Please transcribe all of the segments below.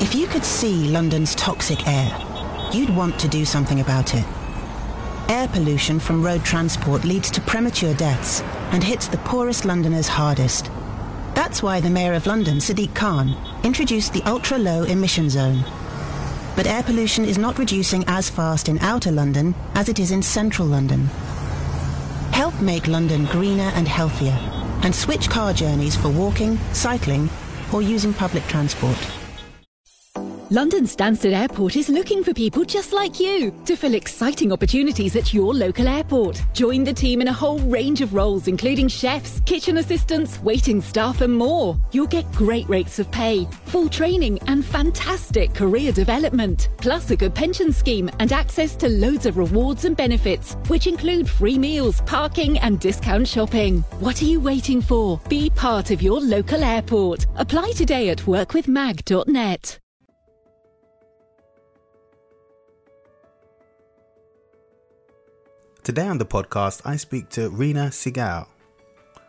If you could see London's toxic air, you'd want to do something about it. Air pollution from road transport leads to premature deaths and hits the poorest Londoners hardest. That's why the Mayor of London, Sadiq Khan, introduced the ultra-low emission zone. But air pollution is not reducing as fast in outer London as it is in central London. Help make London greener and healthier and switch car journeys for walking, cycling or using public transport. London Stansted Airport is looking for people just like you to fill exciting opportunities at your local airport. Join the team in a whole range of roles, including chefs, kitchen assistants, waiting staff, and more. You'll get great rates of pay, full training, and fantastic career development. Plus, a good pension scheme and access to loads of rewards and benefits, which include free meals, parking, and discount shopping. What are you waiting for? Be part of your local airport. Apply today at workwithmag.net. Today on the podcast, I speak to Reena Sehgal.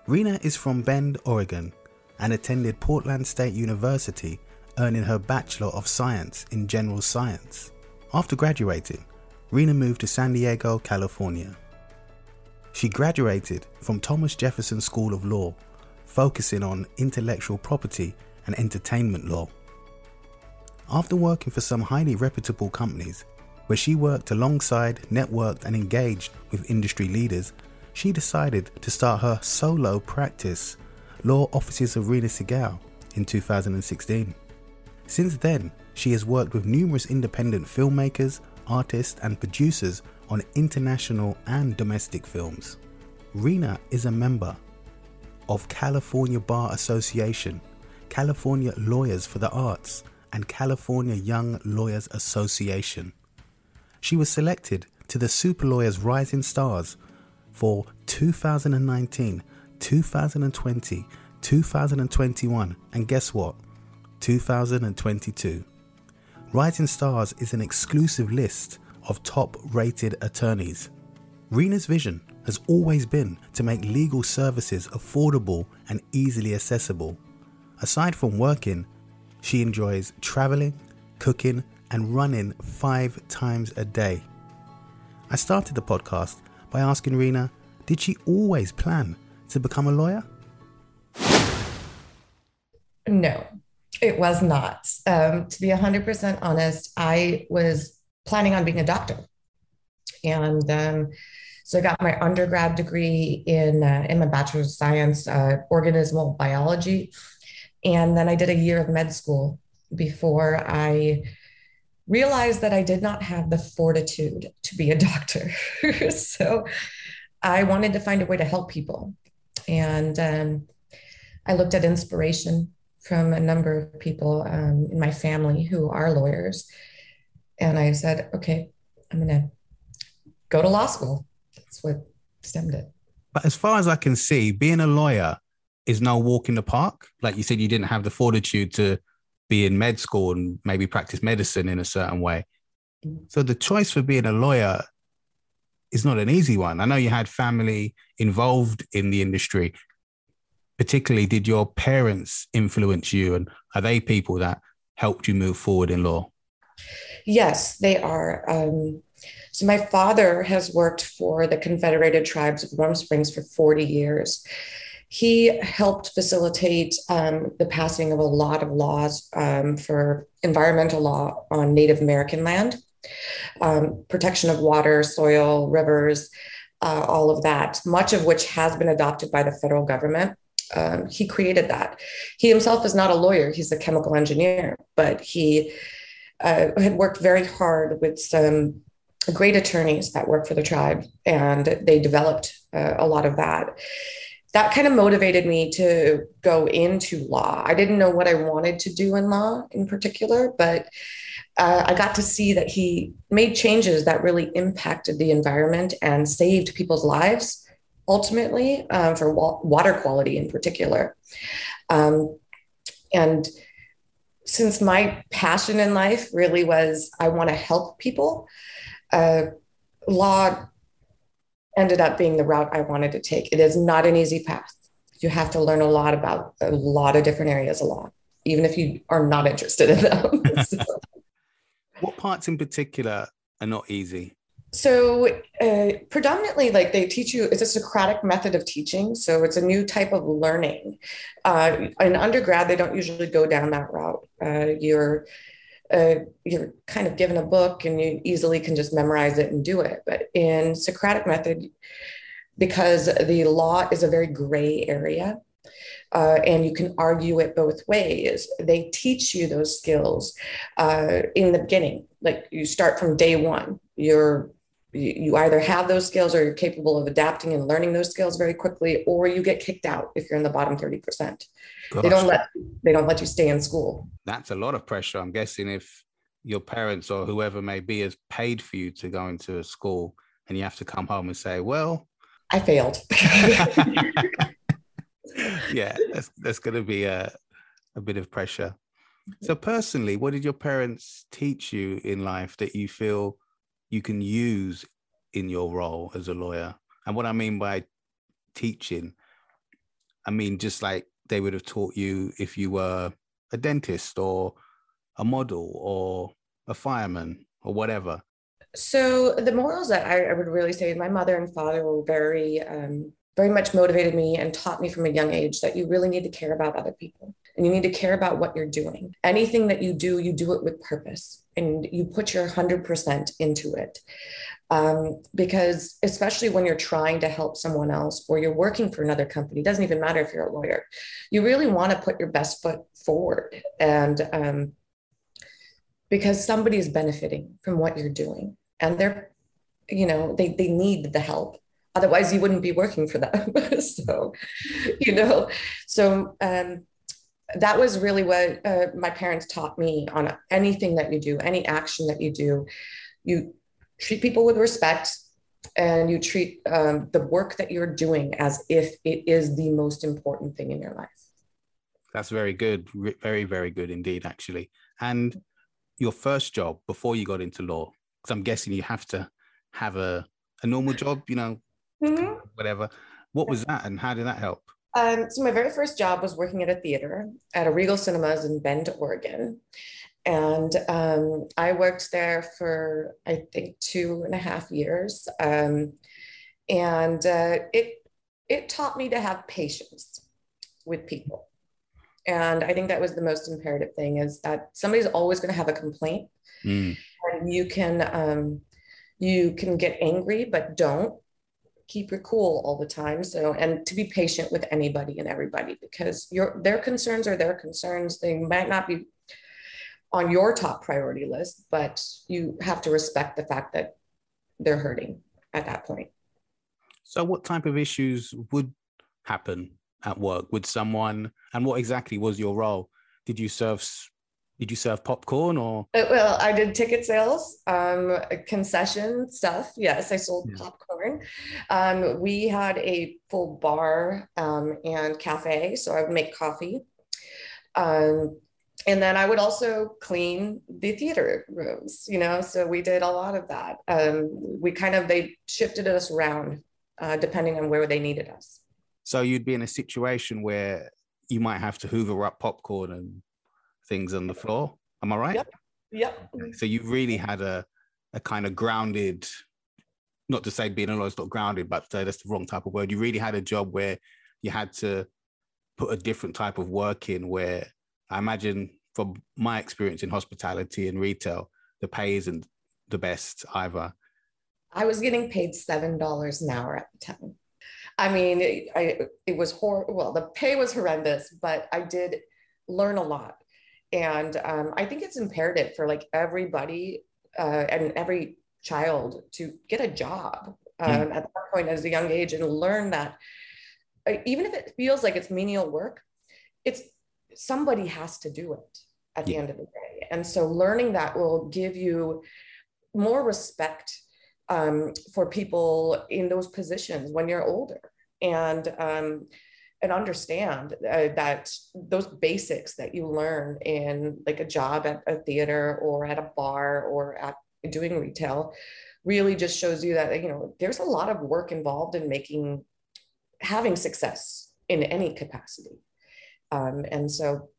Reena is from Bend, Oregon, and attended Portland State University, earning her Bachelor of Science in General Science. After graduating, Reena moved to San Diego, California. She graduated from Thomas Jefferson School of Law, focusing on intellectual property and entertainment law. After working for some highly reputable companies, where she worked alongside, networked, and engaged with industry leaders, she decided to start her solo practice, Law Offices of Reena Sehgal, in 2016. Since then, she has worked with numerous independent filmmakers, artists, and producers on international and domestic films. Reena is a member of California Bar Association, California Lawyers for the Arts, and California Young Lawyers Association. She was selected to the Super Lawyers Rising Stars for 2019, 2020, 2021, and guess what? 2022. Rising Stars is an exclusive list of top rated attorneys. Reena's vision has always been to make legal services affordable and easily accessible. Aside from working, she enjoys traveling, cooking, and running five times a day. I started the podcast by asking Reena, did she always plan to become a lawyer? No, it was not. Um, to be 100% honest, I was planning on being a doctor. And um, so I got my undergrad degree in, uh, in my bachelor's of science, uh, organismal biology. And then I did a year of med school before I realized that I did not have the fortitude to be a doctor. so I wanted to find a way to help people. And um, I looked at inspiration from a number of people um, in my family who are lawyers. And I said, okay, I'm going to go to law school. That's what stemmed it. But as far as I can see, being a lawyer is no walk in the park. Like you said, you didn't have the fortitude to be in med school and maybe practice medicine in a certain way. So the choice for being a lawyer is not an easy one. I know you had family involved in the industry. Particularly, did your parents influence you, and are they people that helped you move forward in law? Yes, they are. Um, so my father has worked for the Confederated Tribes of Warm Springs for 40 years he helped facilitate um, the passing of a lot of laws um, for environmental law on Native American land, um, protection of water, soil, rivers, uh, all of that, much of which has been adopted by the federal government. Um, he created that. He himself is not a lawyer, he's a chemical engineer, but he uh, had worked very hard with some great attorneys that work for the tribe, and they developed uh, a lot of that that kind of motivated me to go into law. I didn't know what I wanted to do in law in particular, but uh, I got to see that he made changes that really impacted the environment and saved people's lives ultimately um, for wa- water quality in particular. Um, and since my passion in life really was I want to help people, uh, law ended up being the route I wanted to take. It is not an easy path. You have to learn a lot about a lot of different areas of law. even if you are not interested in them. so. What parts in particular are not easy? So, uh, predominantly, like they teach you, it's a Socratic method of teaching. So, it's a new type of learning. Uh, in undergrad, they don't usually go down that route. Uh, you're uh, you're kind of given a book and you easily can just memorize it and do it. But in Socratic method, because the law is a very gray area, uh, and you can argue it both ways. They teach you those skills uh, in the beginning. Like you start from day one. You're you either have those skills or you're capable of adapting and learning those skills very quickly, or you get kicked out if you're in the bottom 30%. Gosh. They don't let they don't let you stay in school. That's a lot of pressure. I'm guessing if your parents or whoever may be has paid for you to go into a school and you have to come home and say, Well, I failed. yeah, that's that's gonna be a a bit of pressure. So personally, what did your parents teach you in life that you feel you can use in your role as a lawyer. And what I mean by teaching, I mean just like they would have taught you if you were a dentist or a model or a fireman or whatever. So the morals that I, I would really say my mother and father were very um, very much motivated me and taught me from a young age that you really need to care about other people and you need to care about what you're doing. Anything that you do, you do it with purpose and you put your 100% into it. Um, because especially when you're trying to help someone else or you're working for another company, doesn't even matter if you're a lawyer, you really want to put your best foot forward. And um, because somebody is benefiting from what you're doing and they're, you know, they, they need the help otherwise you wouldn't be working for them so you know so um, that was really what uh, my parents taught me on anything that you do, any action that you do. You treat people with respect and you treat um, the work that you're doing as if it is the most important thing in your life. That's very good. Very, very good indeed, actually. And your first job before you got into law, because I'm guessing you have to have a, a normal job, you know, mm-hmm. whatever. What was that and how did that help? Um, so my very first job was working at a theater at a Regal Cinemas in Bend, Oregon. And um, I worked there for, I think, two and a half years. Um, and uh, it, it taught me to have patience with people. And I think that was the most imperative thing is that somebody's always going to have a complaint. Mm. And you can, um, you can get angry, but don't keep your cool all the time so and to be patient with anybody and everybody because your their concerns are their concerns they might not be on your top priority list but you have to respect the fact that they're hurting at that point so what type of issues would happen at work with someone and what exactly was your role did you serve did you serve popcorn or? Uh, well, I did ticket sales, um, concession stuff. Yes, I sold yeah. popcorn. Um, we had a full bar um, and cafe, so I would make coffee. Um, and then I would also clean the theater rooms, you know, so we did a lot of that. Um, we kind of, they shifted us around uh, depending on where they needed us. So you'd be in a situation where you might have to hoover up popcorn and things on the floor. Am I right? Yep. Yep. So you really had a a kind of grounded, not to say being a lawyer is not grounded, but uh, that's the wrong type of word. You really had a job where you had to put a different type of work in. Where I imagine, from my experience in hospitality and retail, the pay isn't the best either. I was getting paid seven dollars an hour at the time. I mean, it, I, it was horrible. Well, the pay was horrendous, but I did learn a lot and um, i think it's imperative for like everybody uh, and every child to get a job um, mm. at that point as a young age and learn that uh, even if it feels like it's menial work it's somebody has to do it at the end of the day and so learning that will give you more respect um, for people in those positions when you're older and um, and understand uh, that those basics that you learn in like a job at a theater or at a bar or at doing retail really just shows you that you know there's a lot of work involved in making having success in any capacity um, and so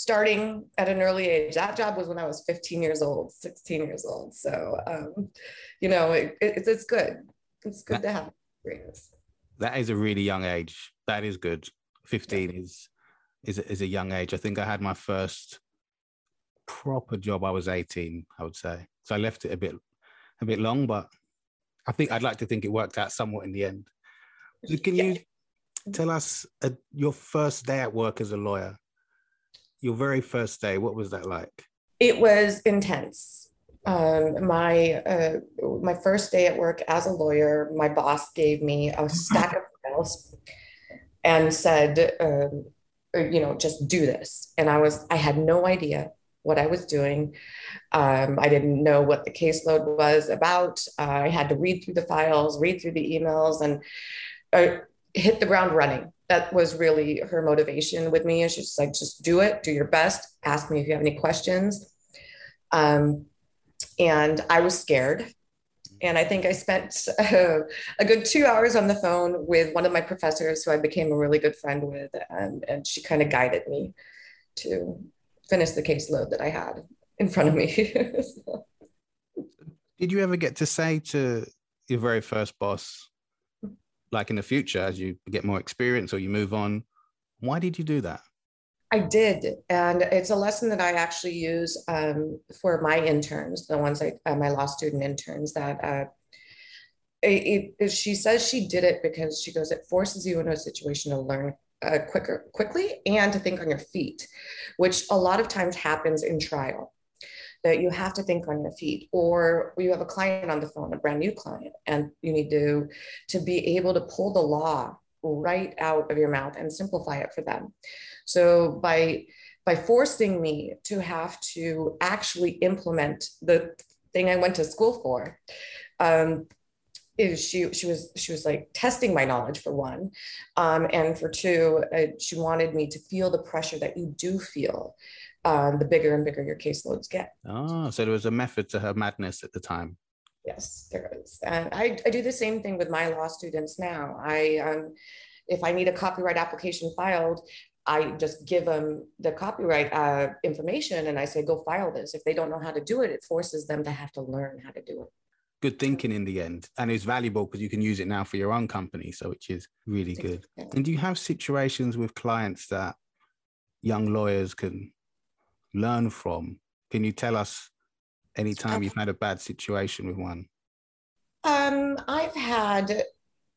starting at an early age. That job was when I was 15 years old, 16 years old. So, um, you know, it, it, it's, good. It's good that, to have experience. That is a really young age. That is good. 15 yeah. is, is, is a young age. I think I had my first proper job. I was 18, I would say. So I left it a bit, a bit long, but I think I'd like to think it worked out somewhat in the end. So can yeah. you tell us uh, your first day at work as a lawyer? your very first day, what was that like? It was intense. Um, my uh, my first day at work as a lawyer, my boss gave me a stack of files and said, um, uh, you know, just do this. And I was I had no idea what I was doing. Um, I didn't know what the caseload was about. Uh, I had to read through the files, read through the emails, and uh, hit the ground running that was really her motivation with me. And she's like, just do it, do your best. Ask me if you have any questions. Um, and I was scared. And I think I spent uh, a good two hours on the phone with one of my professors who I became a really good friend with. And, and she kind of guided me to finish the caseload that I had in front of me. so. Did you ever get to say to your very first boss, like in the future as you get more experience or you move on why did you do that i did and it's a lesson that i actually use um, for my interns the ones I, uh, my law student interns that uh, it, it, she says she did it because she goes it forces you into a situation to learn uh, quicker quickly and to think on your feet which a lot of times happens in trial that you have to think on your feet or you have a client on the phone a brand new client and you need to to be able to pull the law right out of your mouth and simplify it for them. So by by forcing me to have to actually implement the thing i went to school for um, is she she was she was like testing my knowledge for one um, and for two uh, she wanted me to feel the pressure that you do feel um, the bigger and bigger your caseloads get. Oh, so there was a method to her madness at the time. Yes, there is. And I, I do the same thing with my law students now. I, um, if I need a copyright application filed, I just give them the copyright uh, information and I say, go file this. If they don't know how to do it, it forces them to have to learn how to do it. Good thinking in the end. And it's valuable because you can use it now for your own company. So, which is really good. And do you have situations with clients that young lawyers can learn from. Can you tell us any time you've had a bad situation with one? Um, I've had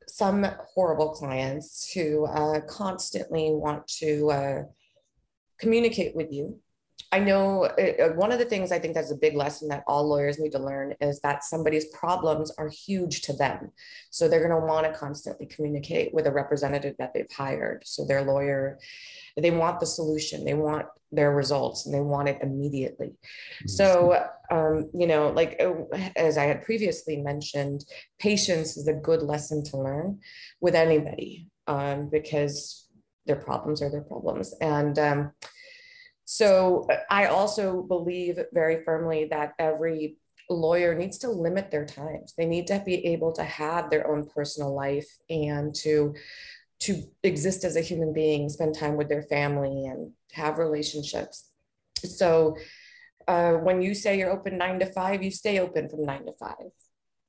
some horrible clients who uh, constantly want to uh, communicate with you. I know uh, uh, one of the things I think that's a big lesson that all lawyers need to learn is that somebody's problems are huge to them. So they're going to want to constantly communicate with a representative that they've hired. So their lawyer they want the solution they want their results and they want it immediately mm-hmm. so um, you know like uh, as i had previously mentioned patience is a good lesson to learn with anybody um, because their problems are their problems and um, so i also believe very firmly that every lawyer needs to limit their times they need to be able to have their own personal life and to to exist as a human being, spend time with their family, and have relationships. So uh, when you say you're open nine to five, you stay open from nine to five.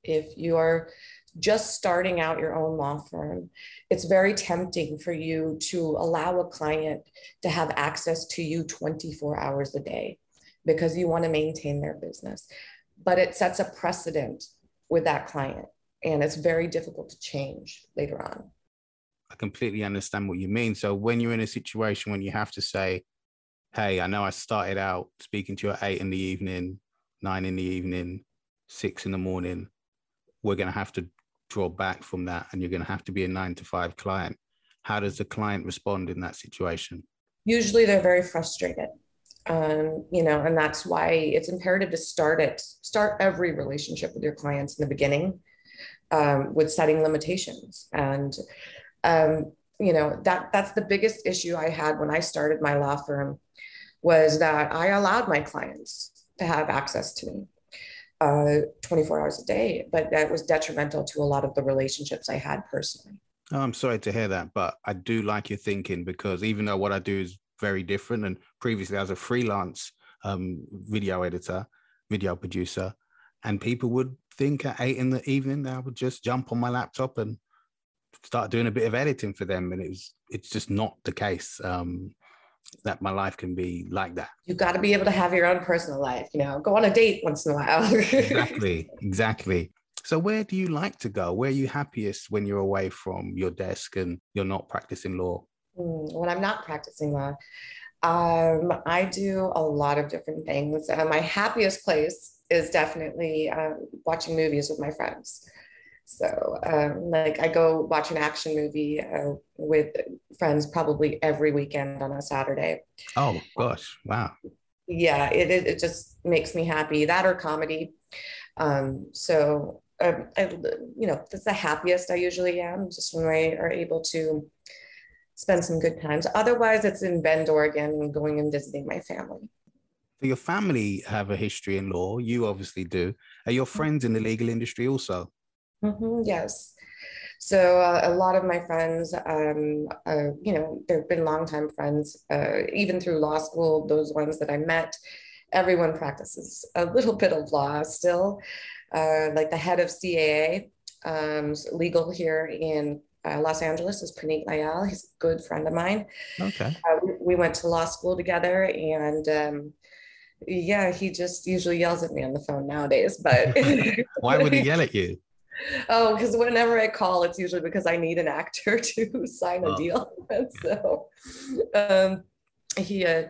If you're just starting out your own law firm, it's very tempting for you to allow a client to have access to you 24 hours a day because you want to maintain their business. But it sets a precedent with that client, and it's very difficult to change later on. I completely understand what you mean. So when you're in a situation when you have to say, hey, I know I started out speaking to you at eight in the evening, nine in the evening, six in the morning, we're going to have to draw back from that and you're going to have to be a nine to five client. How does the client respond in that situation? Usually they're very frustrated. Um, you know, and that's why it's imperative to start it, start every relationship with your clients in the beginning um, with setting limitations. And um, you know that that's the biggest issue i had when i started my law firm was that i allowed my clients to have access to me uh, 24 hours a day but that was detrimental to a lot of the relationships i had personally oh, i'm sorry to hear that but i do like your thinking because even though what i do is very different. And previously, I was a freelance um, video editor, video producer, and people would think at eight in the evening that I would just jump on my laptop and start doing a bit of editing for them, and it was it's just not the case. Um, that my life can be like that. You've got to be able to have your own personal life, you know, go on a date once in a while. exactly, exactly. So, where do you like to go? Where are you happiest when you're away from your desk and you're not practicing law? Mm, when I'm not practicing law, um, I do a lot of different things. Uh, my happiest place is definitely um, watching movies with my friends. So, um, like, I go watch an action movie uh, with friends probably every weekend on a Saturday. Oh, gosh. Wow. Yeah, it, it, just makes me happy. That or comedy. Um, so, um, I, you know, that's the happiest I usually am, just when we are able to spend some good times. Otherwise, it's in Bend, Oregon, going and visiting my family. So your family have a history in law. You obviously do. Are your friends in the legal industry also? Mm-hmm, yes. So uh, a lot of my friends, um, uh, you know, they've been longtime friends, uh, even through law school. Those ones that I met, everyone practices a little bit of law still. Uh, like the head of CAA, um, legal here in uh, Los Angeles is Praneet Layal. He's a good friend of mine. Okay. Uh, we, we, went to law school together, and um, yeah, he just usually yells at me on the phone nowadays. But why would he yell at you? Oh, because whenever I call, it's usually because I need an actor to sign a oh. deal. And so um, he uh,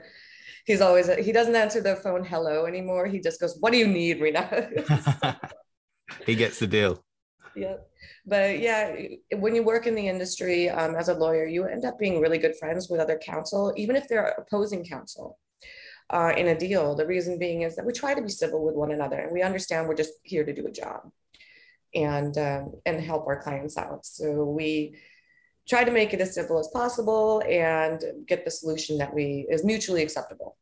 he's always he doesn't answer the phone hello anymore. He just goes, "What do you need, Reena?" he gets the deal. Yeah, but yeah, when you work in the industry um, as a lawyer, you end up being really good friends with other counsel, even if they're opposing counsel. Uh, in a deal, the reason being is that we try to be civil with one another, and we understand we're just here to do a job and um, and help our clients out. So we try to make it as simple as possible and get the solution that we is mutually acceptable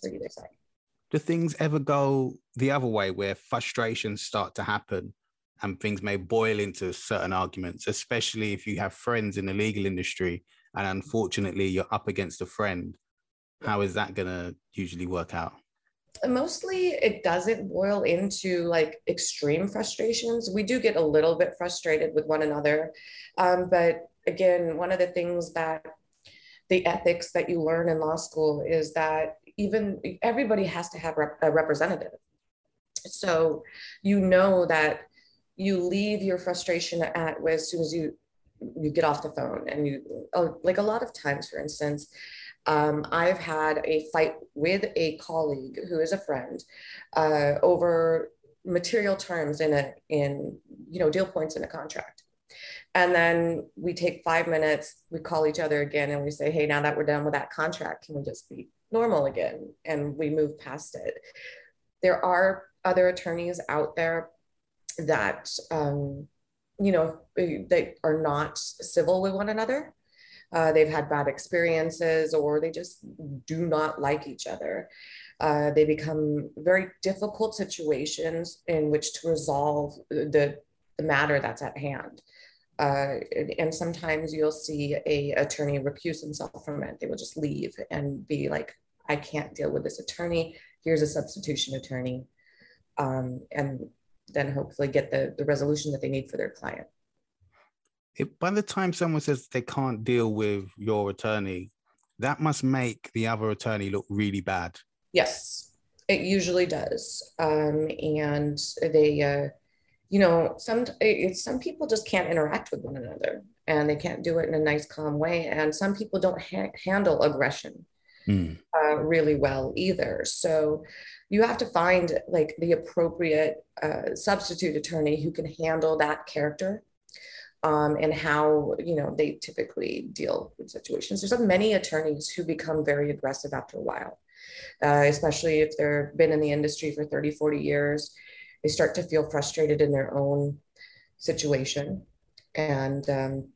for either side. Do things ever go the other way where frustrations start to happen and things may boil into certain arguments, especially if you have friends in the legal industry and unfortunately you're up against a friend? How is that going to usually work out? Mostly it doesn't boil into like extreme frustrations. We do get a little bit frustrated with one another. Um, but again, one of the things that the ethics that you learn in law school is that even everybody has to have rep- a representative. So you know that you leave your frustration at as soon as you you get off the phone and you oh, like a lot of times for instance um, I've had a fight with a colleague who is a friend uh, over material terms in a in you know deal points in a contract. And then we take five minutes, we call each other again, and we say, "Hey, now that we're done with that contract, can we just be normal again?" And we move past it. There are other attorneys out there that um, you know they are not civil with one another uh, they've had bad experiences or they just do not like each other. Uh, they become very difficult situations in which to resolve the, the matter that's at hand. Uh, and sometimes you'll see a attorney recuse himself from it. They will just leave and be like, I can't deal with this attorney. Here's a substitution attorney. Um, and then hopefully get the, the resolution that they need for their client it, by the time someone says they can't deal with your attorney, that must make the other attorney look really bad. Yes, it usually does. Um, and they, uh, you know, some some people just can't interact with one another, and they can't do it in a nice, calm way. And some people don't ha- handle aggression mm. uh, really well either. So you have to find like the appropriate uh, substitute attorney who can handle that character um, and how you know they typically deal with situations. There's many attorneys who become very aggressive after a while, uh, especially if they've been in the industry for 30, 40 years. They start to feel frustrated in their own situation, and um,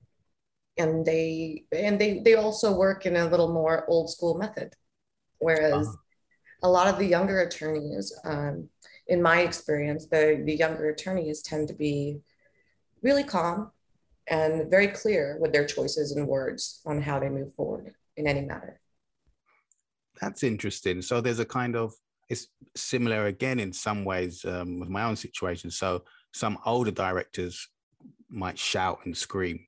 and they and they they also work in a little more old school method, whereas uh-huh. a lot of the younger attorneys, um, in my experience, the the younger attorneys tend to be really calm and very clear with their choices and words on how they move forward in any matter. That's interesting. So there's a kind of it's similar again in some ways um, with my own situation. So some older directors might shout and scream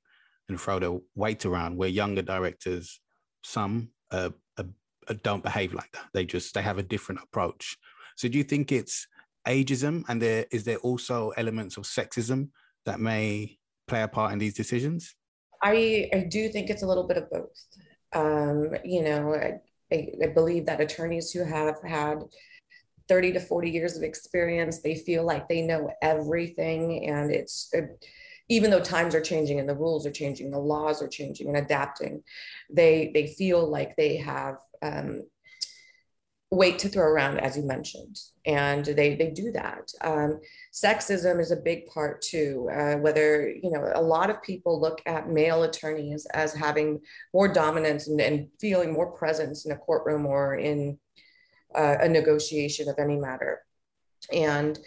and throw their weight around, where younger directors, some uh, uh, uh, don't behave like that. They just they have a different approach. So do you think it's ageism, and there is there also elements of sexism that may play a part in these decisions? I I do think it's a little bit of both. Um, you know, I, I, I believe that attorneys who have had 30 to 40 years of experience, they feel like they know everything, and it's. It, even though times are changing and the rules are changing, the laws are changing and adapting, they they feel like they have um, weight to throw around, as you mentioned, and they they do that. Um, sexism is a big part too. Uh, whether you know, a lot of people look at male attorneys as having more dominance and, and feeling more presence in a courtroom or in uh, a negotiation of any matter and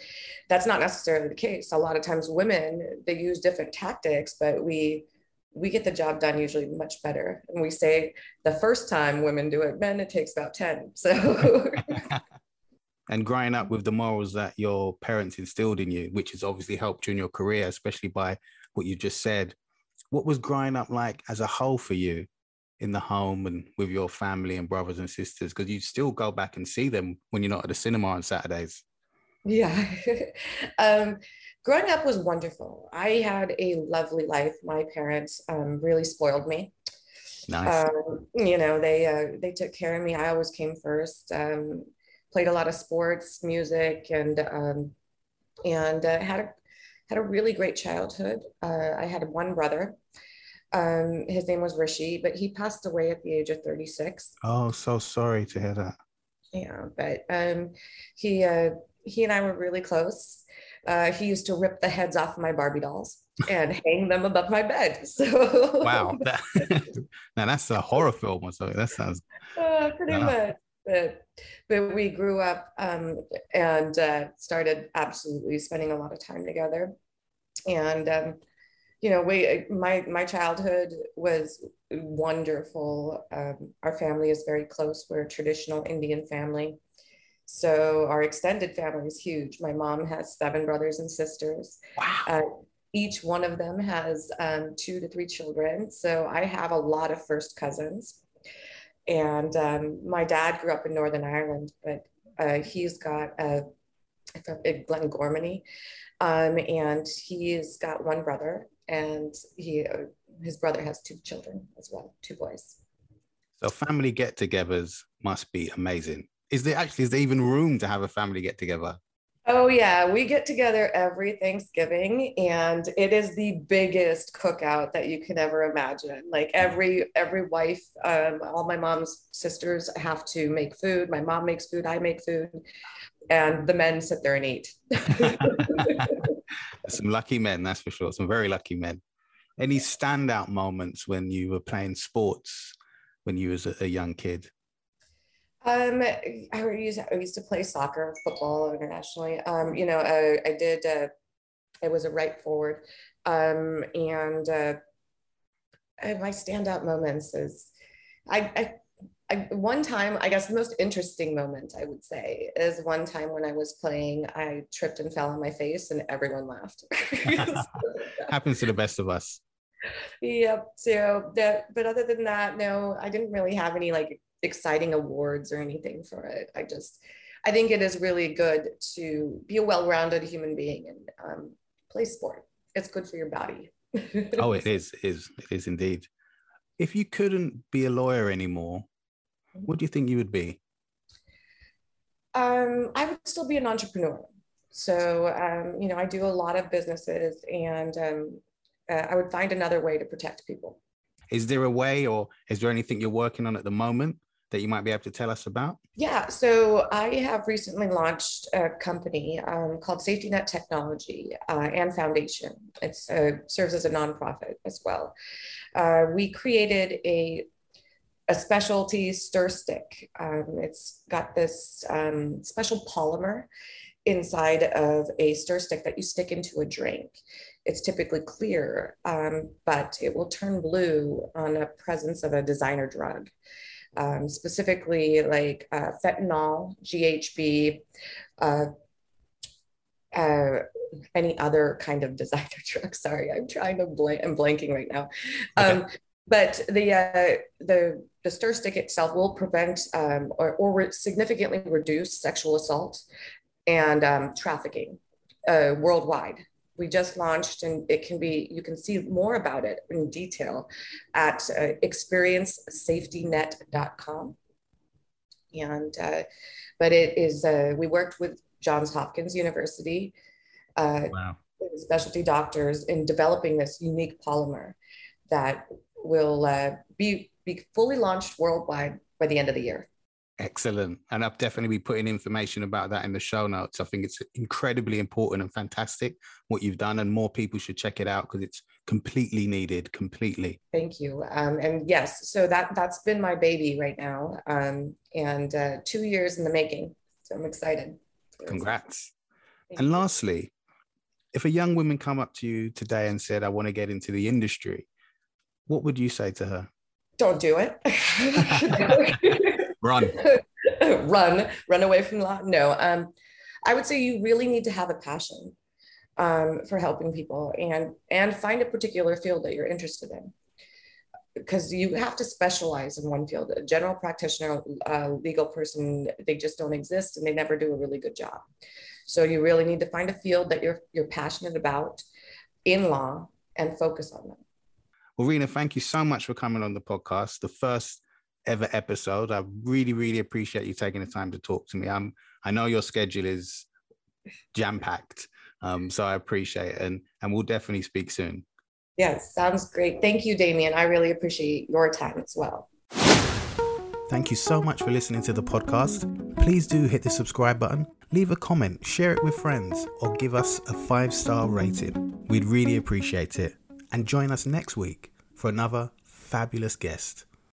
that's not necessarily the case a lot of times women they use different tactics but we we get the job done usually much better. And we say the first time women do it men it takes about 10 so and growing up with the morals that your parents instilled in you which has obviously helped you in your career especially by what you just said what was growing up like as a whole for you in the home and with your family and brothers and sisters? Because you still go back and see them when you're not at the cinema on saturdays. Yeah. um, growing up was wonderful. I had a lovely life. My parents um, really spoiled me. Nice. Um, you know, they uh, they took care of me. I always came first. Um, played a lot of sports, music, and um, and uh, had a had a really great childhood. Uh, I had one brother. Um, his name was Rishi, but he passed away at the age of 36. Oh, so sorry to hear that. Yeah, but um, he uh, he and I were really close. Uh, he used to rip the heads off my Barbie dolls and hang them above my bed. So wow, that, now that's a horror film something. That sounds uh, pretty much. But but we grew up um, and uh, started absolutely spending a lot of time together, and um, you know, we my my childhood was wonderful. Um, our family is very close. We're a traditional Indian family. So our extended family is huge. My mom has seven brothers and sisters. Wow. Uh, each one of them has um, two to three children. So I have a lot of first cousins. And um, my dad grew up in Northern Ireland, but uh, he's got a, a Glengormley, um, and he's got one brother, and he uh, his brother has two children as well, two boys. So family get-togethers must be amazing is there actually is there even room to have a family get together? Oh yeah, we get together every Thanksgiving and it is the biggest cookout that you can ever imagine. Like every every wife, um, all my mom's sisters have to make food. My mom makes food, I make food, and the men sit there and eat. Some lucky men, that's for sure. Some very lucky men. Any standout moments when you were playing sports when you was a, a young kid? Um, I used I used to play soccer, football internationally. Um, you know, I, I did. Uh, I was a right forward, um, and uh, my standout moments is, I, I, I, one time I guess the most interesting moment I would say is one time when I was playing, I tripped and fell on my face, and everyone laughed. Happens to the best of us. Yep. So that, but other than that, no, I didn't really have any like exciting awards or anything for it. I just, I think it is really good to be a well-rounded human being and um, play sport. It's good for your body. oh, it is, it is, it is indeed. If you couldn't be a lawyer anymore, what do you think you would be? Um, I would still be an entrepreneur. So, um, you know, I do a lot of businesses and um, uh, I would find another way to protect people. Is there a way or is there anything you're working on at the moment that you might be able to tell us about? Yeah, so I have recently launched a company um, called Safety Net Technology uh, and Foundation. It uh, serves as a nonprofit as well. Uh, we created a a specialty stir stick. Um, it's got this um, special polymer inside of a stir stick that you stick into a drink. It's typically clear, um, but it will turn blue on the presence of a designer drug. Um, specifically like uh, fentanyl, GHB, uh, uh, any other kind of designer drug. Sorry, I'm trying to blank. I'm blanking right now. Um, but the uh, the the stir stick itself will prevent um, or, or significantly reduce sexual assault and um, trafficking uh, worldwide. We just launched, and it can be you can see more about it in detail at uh, experiencesafetynet.com. And uh, but it is uh, we worked with Johns Hopkins University, uh, wow. specialty doctors in developing this unique polymer that will uh, be be fully launched worldwide by the end of the year. Excellent. And I'll definitely be putting information about that in the show notes. I think it's incredibly important and fantastic what you've done, and more people should check it out because it's completely needed, completely. Thank you. Um, and yes, so that that's been my baby right now, um, and uh, two years in the making. So I'm excited. Congrats. Thank and you. lastly, if a young woman come up to you today and said, "I want to get into the industry," what would you say to her? Don't do it. run. run. Run away from law. No. Um, I would say you really need to have a passion um, for helping people and and find a particular field that you're interested in because you have to specialize in one field. A general practitioner, a legal person, they just don't exist and they never do a really good job. So you really need to find a field that you're you're passionate about in law and focus on them. Well, Reena, thank you so much for coming on the podcast. The first ever episode. I really, really appreciate you taking the time to talk to me. I'm I know your schedule is jam packed, um, so I appreciate it, and and we'll definitely speak soon. Yes, sounds great. Thank you, Damien. I really appreciate your time as well. Thank you so much for listening to the podcast. Please do hit the subscribe button, leave a comment, share it with friends, or give us a five star rating. We'd really appreciate it. And join us next week for another fabulous guest.